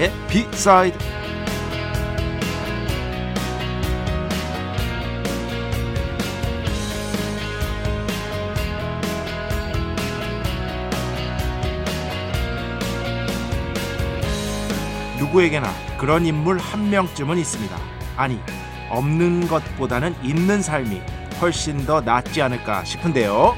배순탁의 비사이드 누구에게나 그런 인물 한 명쯤은 있습니다. 아니, 없는 것보다는 있는 삶이 훨씬 더 낫지 않을까 싶은데요.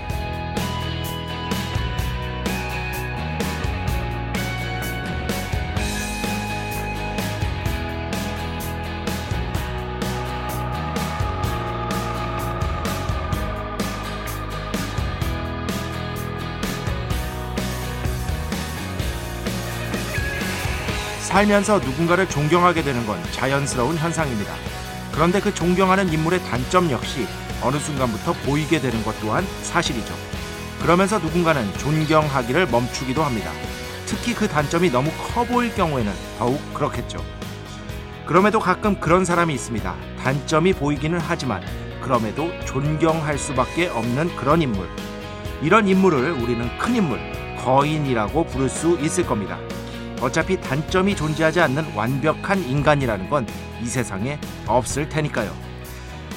살면서 누군가를 존경하게 되는 건 자연스러운 현상입니다. 그런데 그 존경하는 인물의 단점 역시 어느 순간부터 보이게 되는 것 또한 사실이죠. 그러면서 누군가는 존경하기를 멈추기도 합니다. 특히 그 단점이 너무 커 보일 경우에는 더욱 그렇겠죠. 그럼에도 가끔 그런 사람이 있습니다. 단점이 보이기는 하지만 그럼에도 존경할 수밖에 없는 그런 인물. 이런 인물을 우리는 큰 인물, 거인이라고 부를 수 있을 겁니다. 어차피 단점이 존재하지 않는 완벽한 인간이라는 건 이 세상에 없을 테니까요.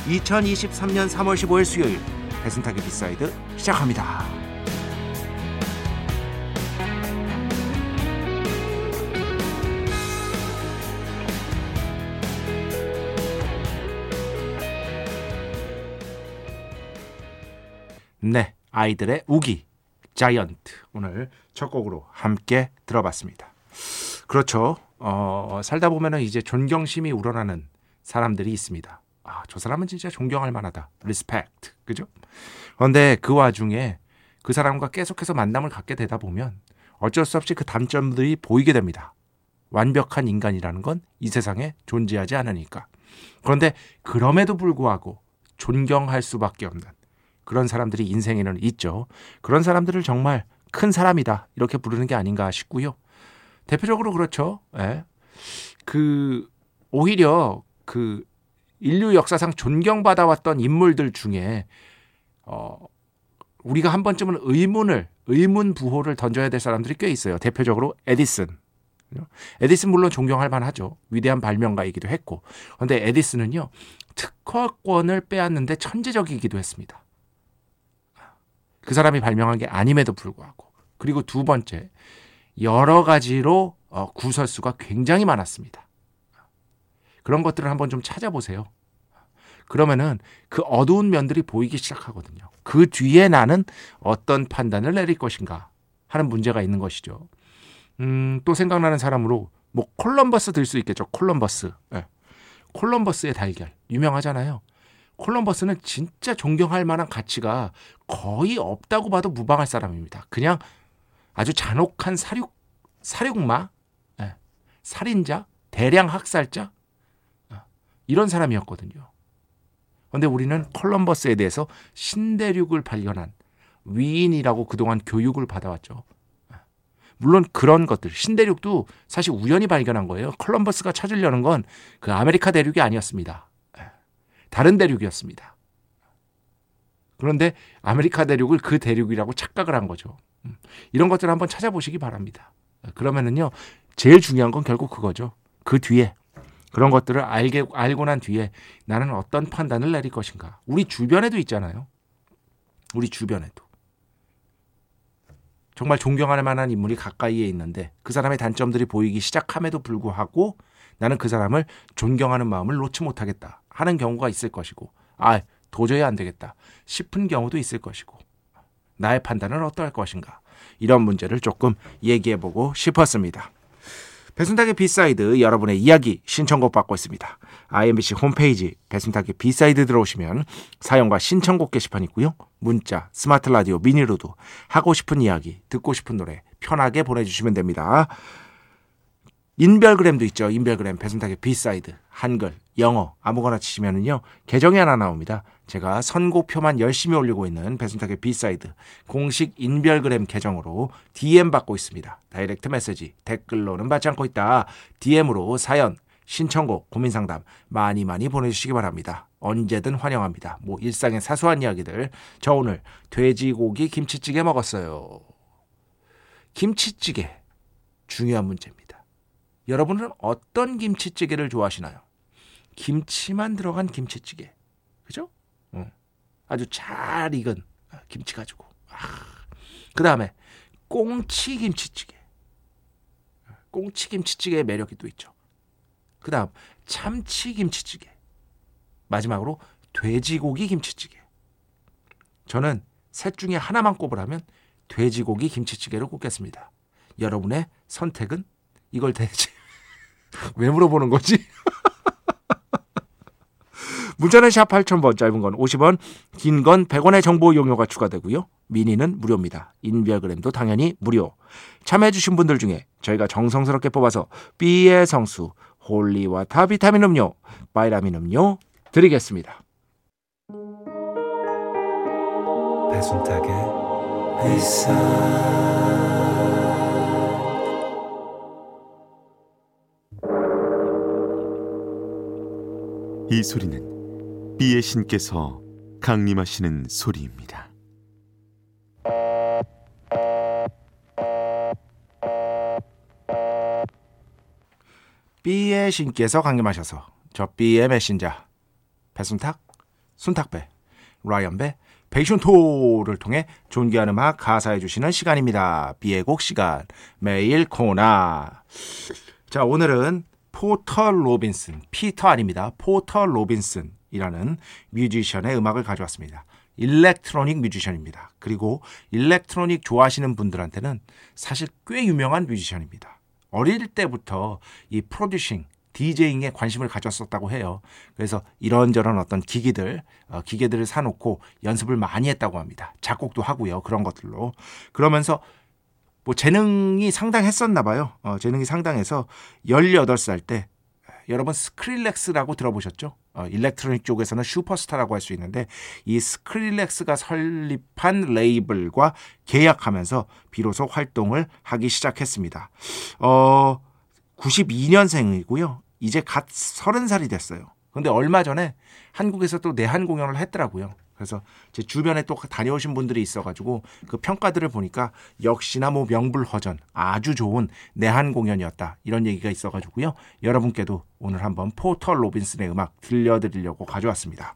2023년 3월 15일 수요일 배순탁의 B side 시작합니다. 네, 아이들의 우기 Giant 오늘 첫 곡으로 함께 들어봤습니다. 그렇죠. 어, 살다 보면은 이제 존경심이 우러나는 사람들이 있습니다. 아, 저 사람은 진짜 존경할 만하다. respect. 그죠? 그런데 그 와중에 그 사람과 계속해서 만남을 갖게 되다 보면 어쩔 수 없이 그 단점들이 보이게 됩니다. 완벽한 인간이라는 건 이 세상에 존재하지 않으니까. 그런데 그럼에도 불구하고 존경할 수밖에 없는 그런 사람들이 인생에는 있죠. 그런 사람들을 정말 큰 사람이다. 이렇게 부르는 게 아닌가 싶고요. 대표적으로 그렇죠. 예. 그 오히려 그 인류 역사상 존경받아왔던 인물들 중에 어 우리가 한 번쯤은 의문을 의문 부호를 던져야 될 사람들이 꽤 있어요. 대표적으로 에디슨. 에디슨 물론 존경할 만하죠. 위대한 발명가이기도 했고. 그런데 에디슨은요. 특허권을 빼앗는데 천재적이기도 했습니다. 그 사람이 발명한 게 아님에도 불구하고. 그리고 두 번째 여러 가지로 어, 구설수가 굉장히 많았습니다. 그런 것들을 한번 좀 찾아보세요. 그러면은 그 어두운 면들이 보이기 시작하거든요. 그 뒤에 나는 어떤 판단을 내릴 것인가 하는 문제가 있는 것이죠. 음, 또 생각나는 사람으로 뭐 콜럼버스 들 수 있겠죠. 콜럼버스. 네. 콜럼버스의 달걀 유명하잖아요. 콜럼버스는 진짜 존경할 만한 가치가 거의 없다고 봐도 무방할 사람입니다. 그냥 아주 잔혹한 사륙 사륙마, 네. 살인자, 대량 학살자 어, 이런 사람이었거든요. 그런데 우리는 콜럼버스에 대해서 신대륙을 발견한 위인이라고 그동안 교육을 받아왔죠. 예. 물론 그런 것들 신대륙도 사실 우연히 발견한 거예요. 콜럼버스가 찾으려는 건 그 아메리카 대륙이 아니었습니다. 다른 대륙이었습니다. 그런데 아메리카 대륙을 그 대륙이라고 착각을 한 거죠. 음. 이런 것들을 한번 찾아보시기 바랍니다. 그러면은요, 제일 중요한 건 결국 그거죠. 그 뒤에 그런 것들을 알게 알고 난 뒤에 나는 어떤 판단을 내릴 것인가. 우리 주변에도 있잖아요. 우리 주변에도 정말 존경할 만한 인물이 가까이에 있는데 그 사람의 단점들이 보이기 시작함에도 불구하고 나는 그 사람을 존경하는 마음을 놓지 못하겠다 하는 경우가 있을 것이고 아 도저히 안 되겠다 싶은 경우도 있을 것이고 나의 판단은 어떠할 것인가 이런 문제를 조금 얘기해 보고 싶었습니다. 배순탁의 B side 여러분의 이야기 신청곡 받고 있습니다. IMBC 홈페이지 배순탁의 B side 들어오시면 사연과 신청곡 게시판 있고요. 문자, 스마트 라디오, 미니로도 하고 싶은 이야기, 듣고 싶은 노래 편하게 보내주시면 됩니다. 인별그램도 있죠. 인별그램 배순탁의 B side 한글, 영어 아무거나 치시면은요 계정이 하나 나옵니다. 제가 선곡표만 열심히 올리고 있는 배순탁의 B side 공식 인별그램 계정으로 DM 받고 있습니다. direct message 댓글로는 받지 않고 있다. DM으로 사연 신청곡 고민상담 많이 많이 보내주시기 바랍니다. 언제든 환영합니다. 뭐 일상의 사소한 이야기들 저 오늘 돼지고기 김치찌개 먹었어요. 김치찌개 중요한 문제입니다. 여러분은 어떤 김치찌개를 좋아하시나요? 김치만 들어간 김치찌개. 그죠? 응. 아주 잘 익은 김치 가지고. 아. 그 다음에 꽁치 김치찌개. 꽁치 김치찌개의 매력이 또 있죠. 그 다음 참치 김치찌개. 마지막으로 돼지고기 김치찌개. 저는 셋 중에 하나만 꼽으라면 돼지고기 김치찌개를 꼽겠습니다. 여러분의 선택은 이걸 대체 왜 물어보는 거지? 문자는 샵 8000번 짧은 건 50원 긴 건 100원의 정보 이용료가 추가되고요. 미니는 무료입니다. 인별그램도 당연히 무료. 참여해 주신 분들 중에 저희가 정성스럽게 뽑아서 B의 성수 holy water 비타민 음료 바이라민 음료 드리겠습니다. 배순탁의 회사 이 소리는 비의 신께서 강림하시는 소리입니다. B의 신께서 강림하셔서 저 B의 메신저 배순탁, 순탁배, 라이언배, 베이션토를 통해 존귀한 음악 가사해 주시는 시간입니다. B의 곡 시간 매일 코나 자 오늘은 포터 로빈슨, 피터 아닙니다. 포터 로빈슨 이라는 뮤지션의 음악을 가져왔습니다. 일렉트로닉 뮤지션입니다. 그리고 일렉트로닉 좋아하시는 분들한테는 사실 꽤 유명한 뮤지션입니다. 어릴 때부터 이 프로듀싱, 디제잉에 관심을 가졌었다고 해요. 그래서 이런저런 어떤 기기들, 어, 기계들을 사놓고 연습을 많이 했다고 합니다. 작곡도 하고요. 그런 것들로. 그러면서 뭐 재능이 상당했었나 봐요. 어, 재능이 상당해서 18살 때 여러분 스크릴렉스라고 들어보셨죠? 어, 일렉트로닉 쪽에서는 슈퍼스타라고 할 수 있는데 이 스크릴렉스가 설립한 레이블과 계약하면서 비로소 활동을 하기 시작했습니다. 어, 92년생이고요. 이제 갓 30살이 됐어요. 근데 얼마 전에 한국에서 또 내한 공연을 했더라고요. 그래서 제 주변에 또 다녀오신 분들이 있어가지고 그 평가들을 보니까 역시나 뭐 명불허전 아주 좋은 내한 공연이었다 이런 얘기가 있어가지고요 여러분께도 오늘 한번 포터 로빈슨의 음악 들려드리려고 가져왔습니다.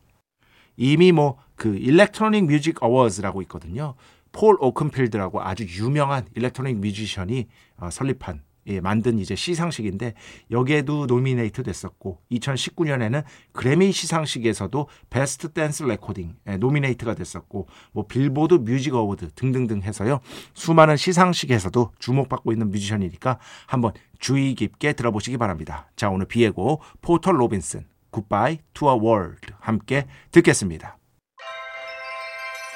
이미 뭐 그 Electronic Music Awards라고 있거든요. 폴 오큰필드라고 아주 유명한 일렉트로닉 뮤지션이 어, 설립한 예, 만든 이제 시상식인데 여기에도 노미네이트 됐었고 2019년에는 그래미 시상식에서도 Best Dance Recording 예, 노미네이트가 됐었고 뭐 Billboard Music Award 등등등 해서요 수많은 시상식에서도 주목받고 있는 뮤지션이니까 한번 주의 깊게 들어보시기 바랍니다. 자 오늘 B의 곡 포터 로빈슨 Goodbye To a World 함께 듣겠습니다.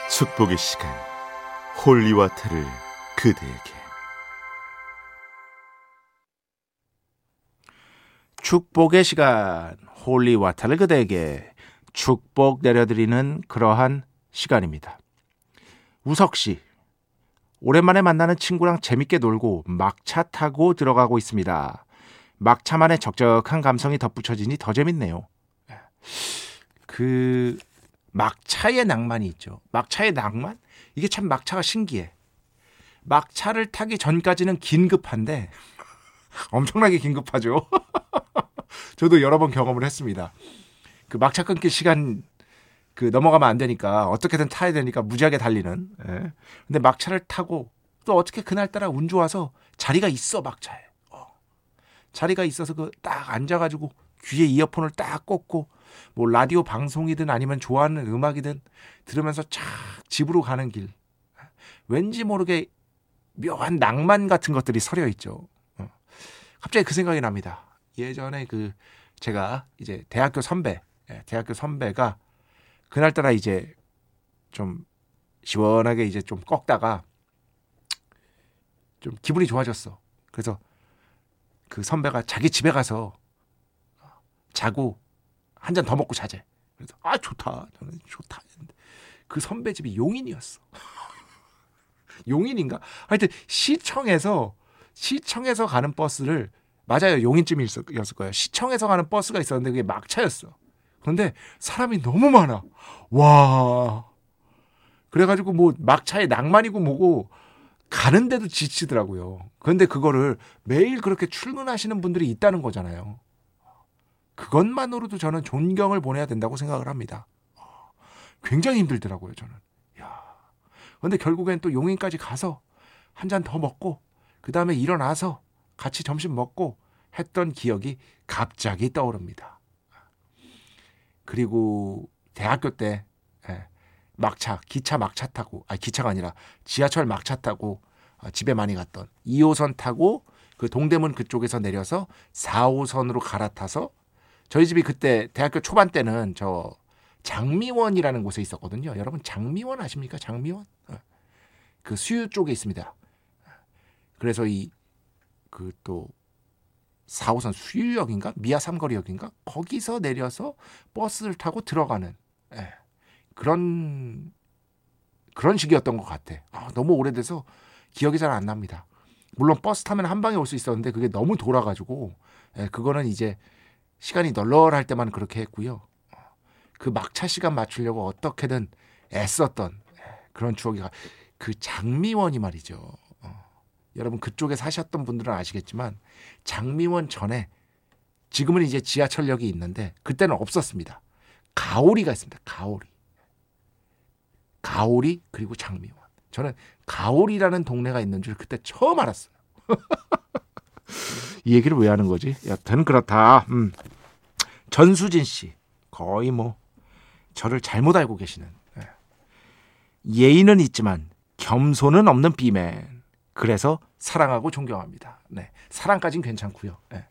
축복의 시간 Holy Water를 그대에게 축복의 시간 Holy Water를 그대에게 축복 내려드리는 그러한 시간입니다. 우석 씨 오랜만에 만나는 친구랑 재밌게 놀고 막차 타고 들어가고 있습니다. 막차만의 적적한 감성이 덧붙여지니 더 재밌네요. 그 막차의 낭만이 있죠. 막차의 낭만? 이게 참 막차가 신기해. 막차를 타기 전까지는 긴급한데 엄청나게 긴급하죠. 저도 여러 번 경험을 했습니다. 그 막차 끊길 시간 그 넘어가면 안 되니까 어떻게든 타야 되니까 무지하게 달리는. 예. 근데 막차를 타고 또 어떻게 그날따라 운 좋아서 자리가 있어 막차에. 어. 자리가 있어서 그 딱 앉아가지고 귀에 이어폰을 딱 꽂고 뭐 라디오 방송이든 아니면 좋아하는 음악이든 들으면서 착 집으로 가는 길. 왠지 모르게 묘한 낭만 같은 것들이 서려 있죠. 갑자기 그 생각이 납니다. 예전에 그 제가 이제 대학교 선배, 예, 대학교 선배가 그날따라 이제 좀 시원하게 이제 좀 꺾다가 좀 기분이 좋아졌어. 그래서 그 선배가 자기 집에 가서 자고 한 잔 더 먹고 자재. 그래서 아 좋다. 저는 좋다. 그 선배 집이 용인이었어. 용인인가? 하여튼 시청에서 시청에서 가는 버스를 맞아요. 용인쯤이었을 거예요. 시청에서 가는 버스가 있었는데 그게 막차였어. 그런데 사람이 너무 많아. 와. 그래가지고 뭐 막차에 낭만이고 뭐고 가는데도 지치더라고요. 그런데 그거를 매일 그렇게 출근하시는 분들이 있다는 거잖아요. 그것만으로도 저는 존경을 보내야 된다고 생각을 합니다. 굉장히 힘들더라고요, 저는. 야. 근데 결국엔 또 용인까지 가서 한 잔 더 먹고 그 다음에 일어나서 같이 점심 먹고 했던 기억이 갑자기 떠오릅니다. 그리고 대학교 때 예, 막차, 기차 막차 타고, 아 기차가 아니라 지하철 막차 타고 어, 집에 많이 갔던 2호선 타고 그 동대문 그쪽에서 내려서 4호선으로 갈아타서 저희 집이 그때 대학교 초반 때는 저 장미원이라는 곳에 있었거든요. 여러분 장미원 아십니까? 장미원? 어. 그 수유 쪽에 있습니다. 그래서 이 그 또 4 호선 수유역인가 미아 삼거리역인가 거기서 내려서 버스를 타고 들어가는 예. 그런 그런 식이었던 것 같아. 아, 너무 오래돼서 기억이 잘 안 납니다. 물론 버스 타면 한 방에 올 수 있었는데 그게 너무 돌아가지고 예, 그거는 이제 시간이 널널할 때만 그렇게 했고요. 그 막차 시간 맞추려고 어떻게든 애썼던 예, 그런 추억이 그 장미원이 말이죠. 어. 여러분 그쪽에 사셨던 분들은 아시겠지만 장미원 전에 지금은 이제 지하철역이 있는데 그때는 없었습니다. 가오리가 있습니다. 가오리. 가오리 그리고 장미원. 저는 가오리라는 동네가 있는 줄 그때 처음 알았어요. 이 얘기를 왜 하는 거지? 여튼 그렇다. 음. 전수진 씨 거의 뭐 저를 잘못 알고 계시는 예. 예의는 있지만 겸손은 없는 비맨. 그래서 사랑하고 존경합니다. 네, 사랑까진 괜찮고요. 네.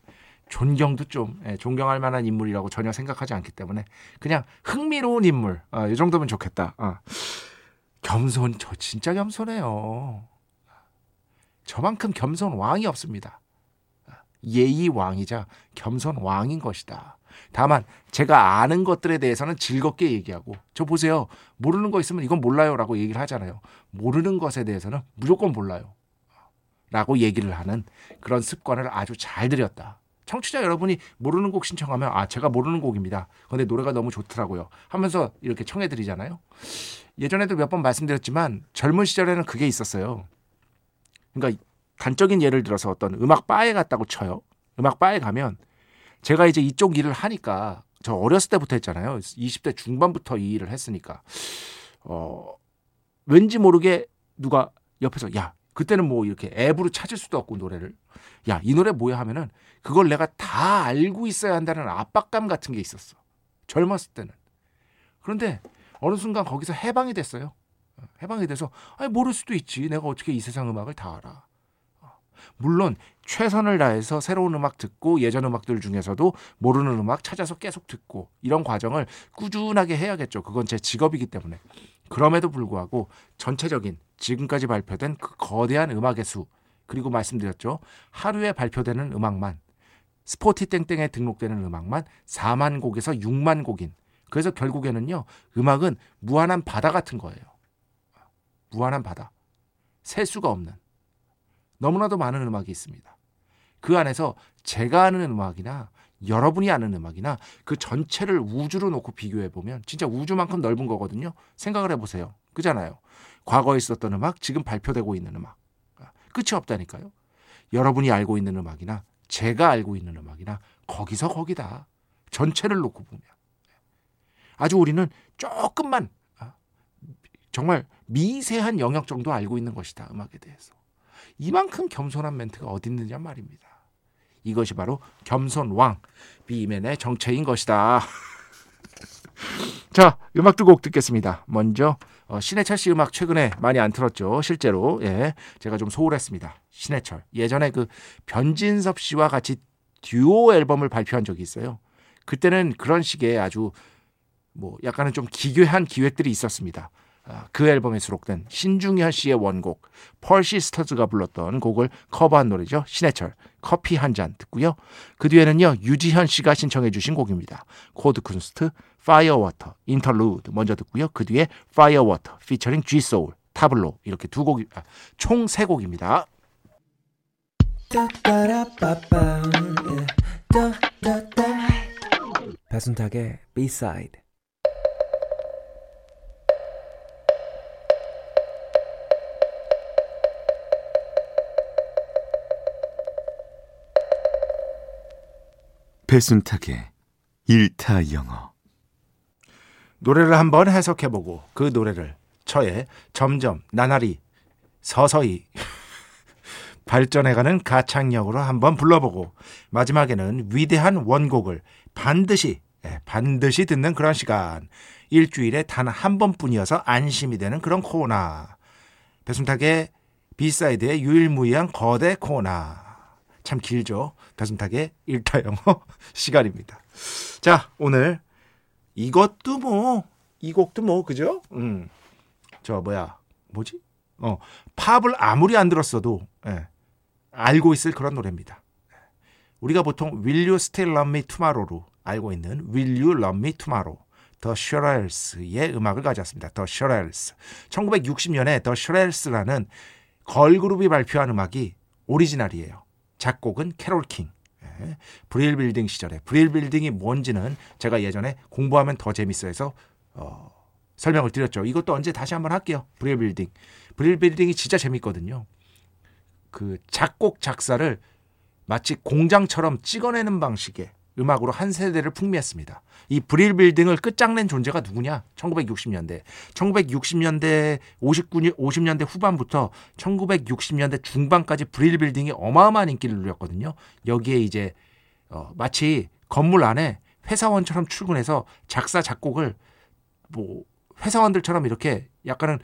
존경도 좀 예, 존경할 만한 인물이라고 전혀 생각하지 않기 때문에 그냥 흥미로운 인물 어, 이 정도면 좋겠다. 어. 겸손 저 진짜 겸손해요. 저만큼 겸손 왕이 없습니다. 예의 왕이자 겸손 왕인 것이다. 다만 제가 아는 것들에 대해서는 즐겁게 얘기하고 저 보세요. 모르는 거 있으면 이건 몰라요라고 얘기를 하잖아요. 모르는 것에 대해서는 무조건 몰라요. 라고 얘기를 하는 그런 습관을 아주 잘 들였다. 청취자 여러분이 모르는 곡 신청하면 아 제가 모르는 곡입니다. 근데 노래가 너무 좋더라고요. 하면서 이렇게 청해 드리잖아요. 예전에도 몇 번 말씀드렸지만 젊은 시절에는 그게 있었어요. 그러니까 단적인 예를 들어서 어떤 음악 바에 갔다고 쳐요. 음악 바에 가면 제가 이제 이쪽 일을 하니까 저 어렸을 때부터 했잖아요. 20대 중반부터 이 일을 했으니까 어 왠지 모르게 누가 옆에서 야 그때는 뭐 이렇게 앱으로 찾을 수도 없고 노래를. 야 이 노래 뭐야 하면은 그걸 내가 다 알고 있어야 한다는 압박감 같은 게 있었어. 젊었을 때는. 그런데 어느 순간 거기서 해방이 됐어요. 해방이 돼서 아니 모를 수도 있지. 내가 어떻게 이 세상 음악을 다 알아? 물론 최선을 다해서 새로운 음악 듣고 예전 음악들 중에서도 모르는 음악 찾아서 계속 듣고 이런 과정을 꾸준하게 해야겠죠. 그건 제 직업이기 때문에. 그럼에도 불구하고 전체적인 지금까지 발표된 그 거대한 음악의 수 그리고 말씀드렸죠. 하루에 발표되는 음악만 스포티 땡땡에 등록되는 음악만 4만 곡에서 6만 곡인 그래서 결국에는요. 음악은 무한한 바다 같은 거예요. 무한한 바다. 셀 수가 없는 너무나도 많은 음악이 있습니다. 그 안에서 제가 아는 음악이나 여러분이 아는 음악이나 그 전체를 우주로 놓고 비교해 보면 진짜 우주만큼 넓은 거거든요. 생각을 해보세요. 그잖아요. 과거에 있었던 음악, 지금 발표되고 있는 음악. 끝이 없다니까요. 여러분이 알고 있는 음악이나 제가 알고 있는 음악이나 거기서 거기다. 전체를 놓고 보면. 아주 우리는 조금만 아, 정말 미세한 영역 정도 알고 있는 것이다. 음악에 대해서. 이만큼 겸손한 멘트가 어디 있느냐 말입니다. 이것이 바로 겸손왕 비맨의 정체인 것이다. 자, 음악 두 곡 듣겠습니다. 먼저 어, 신해철 씨 음악 최근에 많이 안 틀었죠. 실제로 예, 제가 좀 소홀했습니다. 신해철 예전에 그 변진섭 씨와 같이 듀오 앨범을 발표한 적이 있어요. 그때는 그런 식의 아주 뭐 약간은 좀 기괴한 기획들이 있었습니다. 아, 그 앨범에 수록된 신중현 씨의 원곡 펄 시스터즈가 불렀던 곡을 커버한 노래죠. 신해철 커피 한 잔 듣고요. 그 뒤에는요 유지현 씨가 신청해 주신 곡입니다. 코드 쿤스트 Fire Water Interlude 먼저 듣고요. 그 뒤에 Fire Water featuring G소울 타블로 이렇게 두 곡이 아, 총 세 곡입니다. 배순탁의 B-side 배순탁의 일타 영어. 노래를 한번 해석해보고 그 노래를 저의 점점 나날이 서서히 발전해가는 가창력으로 한번 불러보고 마지막에는 위대한 원곡을 반드시 예, 반드시 듣는 그런 시간. 일주일에 단 한 번뿐이어서 안심이 되는 그런 코너. 배순탁의 B-side의 유일무이한 거대 코너. 참 길죠 배순탁의 일타 영어 시간입니다 자 오늘 이것도 뭐, 이 곡도 뭐, 그죠? 음. 저, 뭐야, 뭐지? 어, 팝을 아무리 안 들었어도, 예, 알고 있을 그런 노래입니다. 우리가 보통 Will You Still Love Me Tomorrow로 알고 있는 Will You Love Me Tomorrow. 더 셔렐스의 음악을 가졌습니다. 더 셔렐스. 1960년에 더 셔렐스라는 걸그룹이 발표한 음악이 오리지널이에요. 작곡은 캐롤 킹. 예, 브릴 빌딩 시절에 브릴 빌딩이 뭔지는 제가 예전에 공부하면 더 재밌어 해서 어, 설명을 드렸죠. 이것도 언제 다시 한번 할게요. 브릴 빌딩. 브릴 빌딩이 진짜 재밌거든요. 그 작곡 작사를 마치 공장처럼 찍어내는 방식의 음악으로 한 세대를 풍미했습니다. 이 브릴 빌딩을 끝장낸 존재가 누구냐? 1960년대. 1960년대 59, 50년대 후반부터 1960년대 중반까지 브릴 빌딩이 어마어마한 인기를 누렸거든요. 여기에 이제 어, 마치 건물 안에 회사원처럼 출근해서 작사 작곡을 뭐 회사원들처럼 이렇게 약간은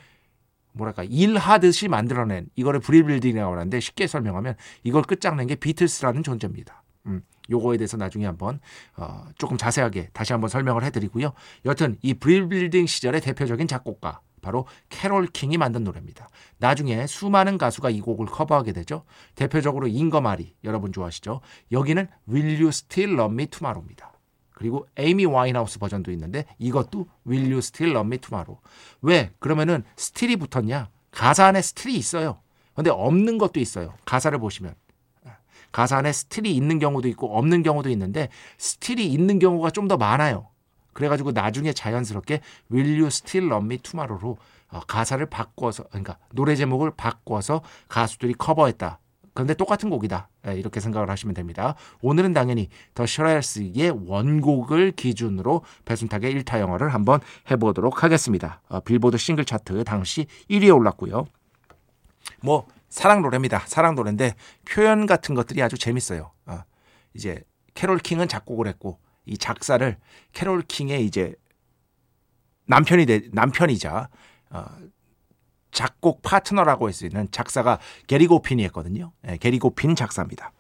뭐랄까 일하듯이 만들어낸 이거를 브릴 빌딩이라고 하는데 쉽게 설명하면 이걸 끝장낸 게 비틀스라는 존재입니다. 음. 요거에 대해서 나중에 한번 어, 조금 자세하게 다시 한번 설명을 해드리고요. 여튼 이 브릴빌딩 시절의 대표적인 작곡가 바로 캐롤 킹이 만든 노래입니다. 나중에 수많은 가수가 이 곡을 커버하게 되죠. 대표적으로 잉거마리 여러분 좋아하시죠? 여기는 Will You Still Love Me Tomorrow입니다. 그리고 에이미 와인하우스 버전도 있는데 이것도 Will You Still Love Me Tomorrow. 왜? 그러면은 still이 붙었냐? 가사 안에 still이 있어요. 근데 없는 것도 있어요. 가사를 보시면. 가사 안에 still이 있는 경우도 있고 없는 경우도 있는데 still이 있는 경우가 좀 더 많아요. 그래가지고 나중에 자연스럽게 Will You Still Love Me Tomorrow로 어, 가사를 바꿔서 그러니까 노래 제목을 바꿔서 가수들이 커버했다. 그런데 똑같은 곡이다. 예, 이렇게 생각을 하시면 됩니다. 오늘은 당연히 더 셔렐스의 원곡을 기준으로 배순탁의 1타 영어를 한번 해보도록 하겠습니다. 어, 빌보드 싱글 차트 당시 1위에 올랐고요. 뭐 사랑 노래입니다. 사랑 노래인데 표현 같은 것들이 아주 재밌어요. 어, 이제 캐롤 킹은 작곡을 했고 이 작사를 캐롤 킹의 이제 남편이 되, 남편이자 어, 작곡 파트너라고 할 수 있는 작사가 게리 고핀이 했거든요. 네, 게리 고핀 작사입니다.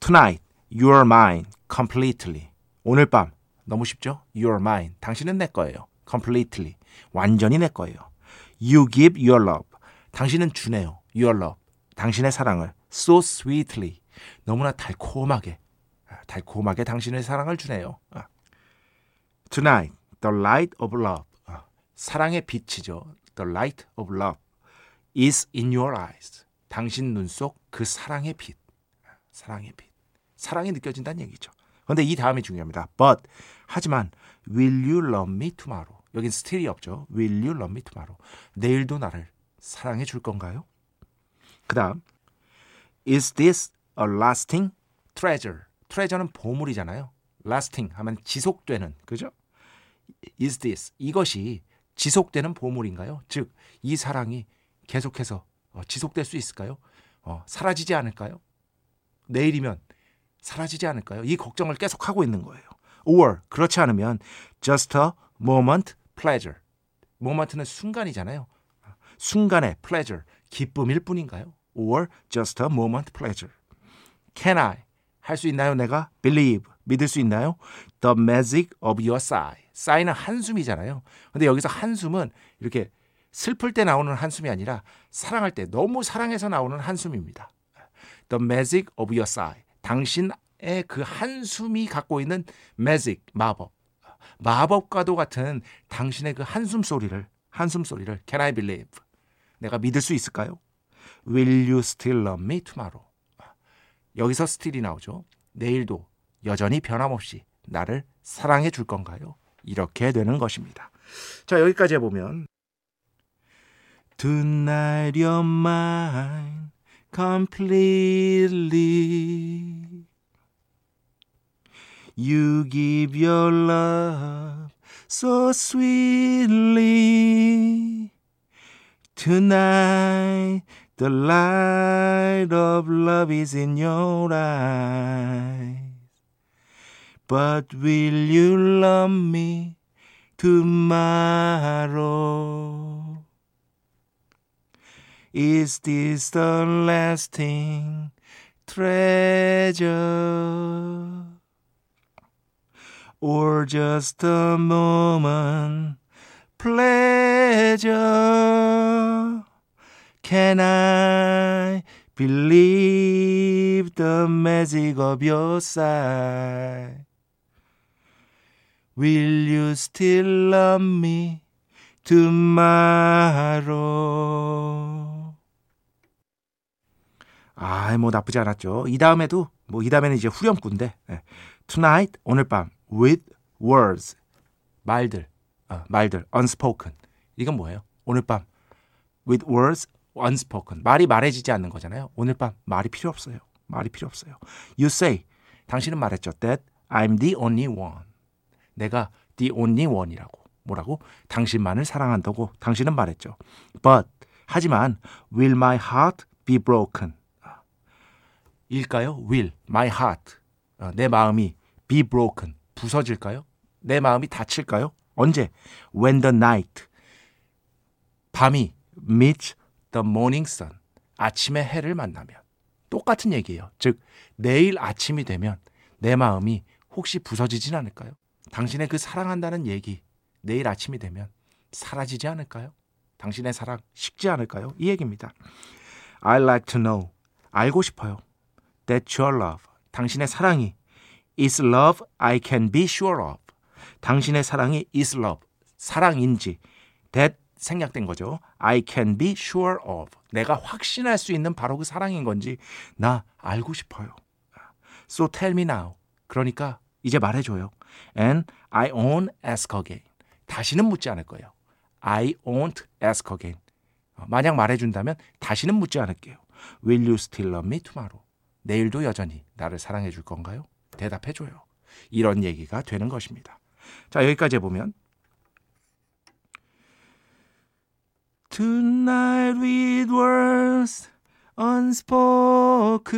Tonight, you're mine completely. 오늘 밤 너무 쉽죠? You're mine. 당신은 내 거예요. Completely. 완전히 내 거예요. You give your love. 당신은 주네요. Your love. 당신의 사랑을 so sweetly 너무나 달콤하게 달콤하게 당신의 사랑을 주네요. Tonight, the light of love 사랑의 빛이죠. The light of love is in your eyes. 당신 눈 속 그 사랑의 빛, 사랑의 빛, 사랑이 느껴진다는 얘기죠. 그런데 이 다음이 중요합니다. But 하지만 will you love me tomorrow? 여긴 스틸이 없죠. Will you love me tomorrow? 내일도 나를 사랑해 줄 건가요? 그 다음 Is this a lasting treasure? treasure는 보물이잖아요. lasting 하면 지속되는 그죠? Is this 이것이 지속되는 보물인가요? 즉 이 사랑이 계속해서 어, 지속될 수 있을까요? 어, 사라지지 않을까요? 내일이면 사라지지 않을까요? 이 걱정을 계속 하고 있는 거예요. Or 그렇지 않으면 just a moment pleasure moment는 순간이잖아요. 순간의 pleasure, 기쁨일 뿐인가요? or just a moment pleasure. Can I 할 수 있나요? 내가 believe 믿을 수 있나요? The magic of your sigh. sigh는 한숨이잖아요. 근데 여기서 한숨은 이렇게 슬플 때 나오는 한숨이 아니라 사랑할 때 너무 사랑해서 나오는 한숨입니다. The magic of your sigh. 당신의 그 한숨이 갖고 있는 magic 마법. 마법과도 같은 당신의 그 한숨 소리를 한숨 소리를 Can I believe? 내가 믿을 수 있을까요? Will you still love me tomorrow? 여기서 still이 나오죠. 내일도 여전히 변함없이 나를 사랑해 줄 건가요? 이렇게 되는 것입니다. 자, 여기까지 해보면 Tonight you're mine completely You give your love so sweetly Tonight the light of love is in your eyes But will you love me tomorrow? Is this the lasting treasure? Or just a moment pleasure? Can I believe the magic of your sight? Will you still love me tomorrow? 아, 뭐 나쁘지 않았죠. 이 다음에도 뭐 이 다음에는 이제 후렴구인데 네. Tonight 오늘 밤 with words 말들 어, 말들 unspoken 이건 뭐예요? 오늘 밤 with words unspoken 말이 말해지지 않는 거잖아요. 오늘 밤 말이 필요 없어요. 말이 필요 없어요. You say 당신은 말했죠. That I'm the only one. 내가 the only one이라고. 뭐라고? 당신만을 사랑한다고 당신은 말했죠. But 하지만 will my heart be broken? 일까요? will my heart 어, 내 마음이 be broken 부서질까요? 내 마음이 다칠까요? 언제? When the night 밤이 meets the morning sun 아침의 해를 만나면 똑같은 얘기예요. 즉 내일 아침이 되면 내 마음이 혹시 부서지진 않을까요? 당신의 그 사랑한다는 얘기 내일 아침이 되면 사라지지 않을까요? 당신의 사랑 식지 않을까요? 이 얘기입니다. I like to know 알고 싶어요. That your love 당신의 사랑이 is love I can be sure of 당신의 사랑이 is love 사랑인지 that 생략된 거죠. I can be sure of. 내가 확신할 수 있는 바로 그 사랑인 건지 나 알고 싶어요. So tell me now. 그러니까 이제 말해줘요. And I won't ask again. 다시는 묻지 않을 거예요. I won't ask again. 만약 말해준다면 다시는 묻지 않을게요. Will you still love me tomorrow? 내일도 여전히 나를 사랑해 줄 건가요? 대답해줘요. 이런 얘기가 되는 것입니다. 자, 여기까지 해보면 Tonight with words unspoken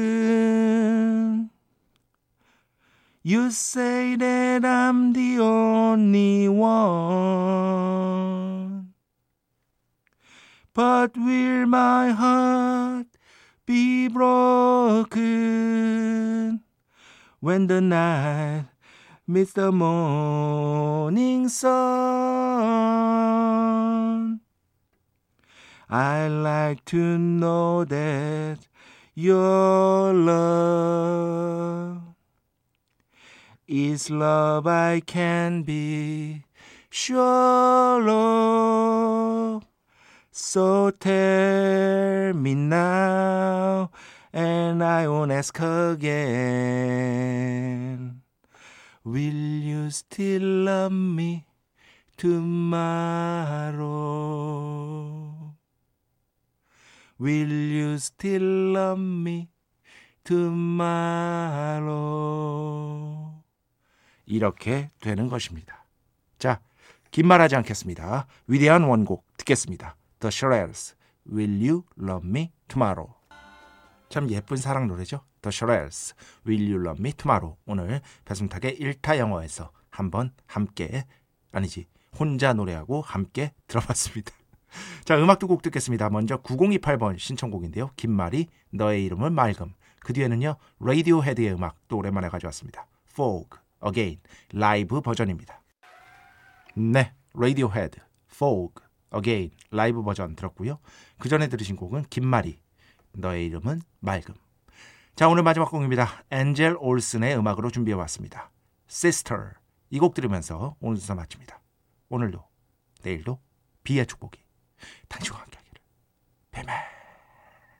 You say that I'm the only one But will my heart be broken When the night meets the morning sun I like to know that your love is love I can be sure of. So tell me now, and I won't ask again. Will you still love me tomorrow? Will you still love me tomorrow? 이렇게 되는 것입니다. 자, 긴 말하지 않겠습니다. 위대한 원곡 듣겠습니다. The Shirelles, Will You Love Me Tomorrow? 참 예쁜 사랑 노래죠. The Shirelles, Will You Love Me Tomorrow? 오늘 배순탁의 1타 영어에서 한번 함께 아니지 혼자 노래하고 함께 들어봤습니다. 자, 음악 두 곡 듣겠습니다. 먼저 9028번 신청곡인데요. 김말이 너의 이름은 맑음. 그 뒤에는요. 라디오 헤드의 음악 또 오랜만에 가져왔습니다. Fog Again 라이브 버전입니다. 네, 라디오 헤드 Fog Again 라이브 버전 들었고요. 그 전에 들으신 곡은 김말이 너의 이름은 맑음. 자, 오늘 마지막 곡입니다. 엔젤 올슨의 음악으로 준비해 왔습니다. Sister 이 곡 들으면서 오늘 수사 마칩니다. 오늘도 내일도 B의 축복이 당신과 함께 하기를. 뱀뱀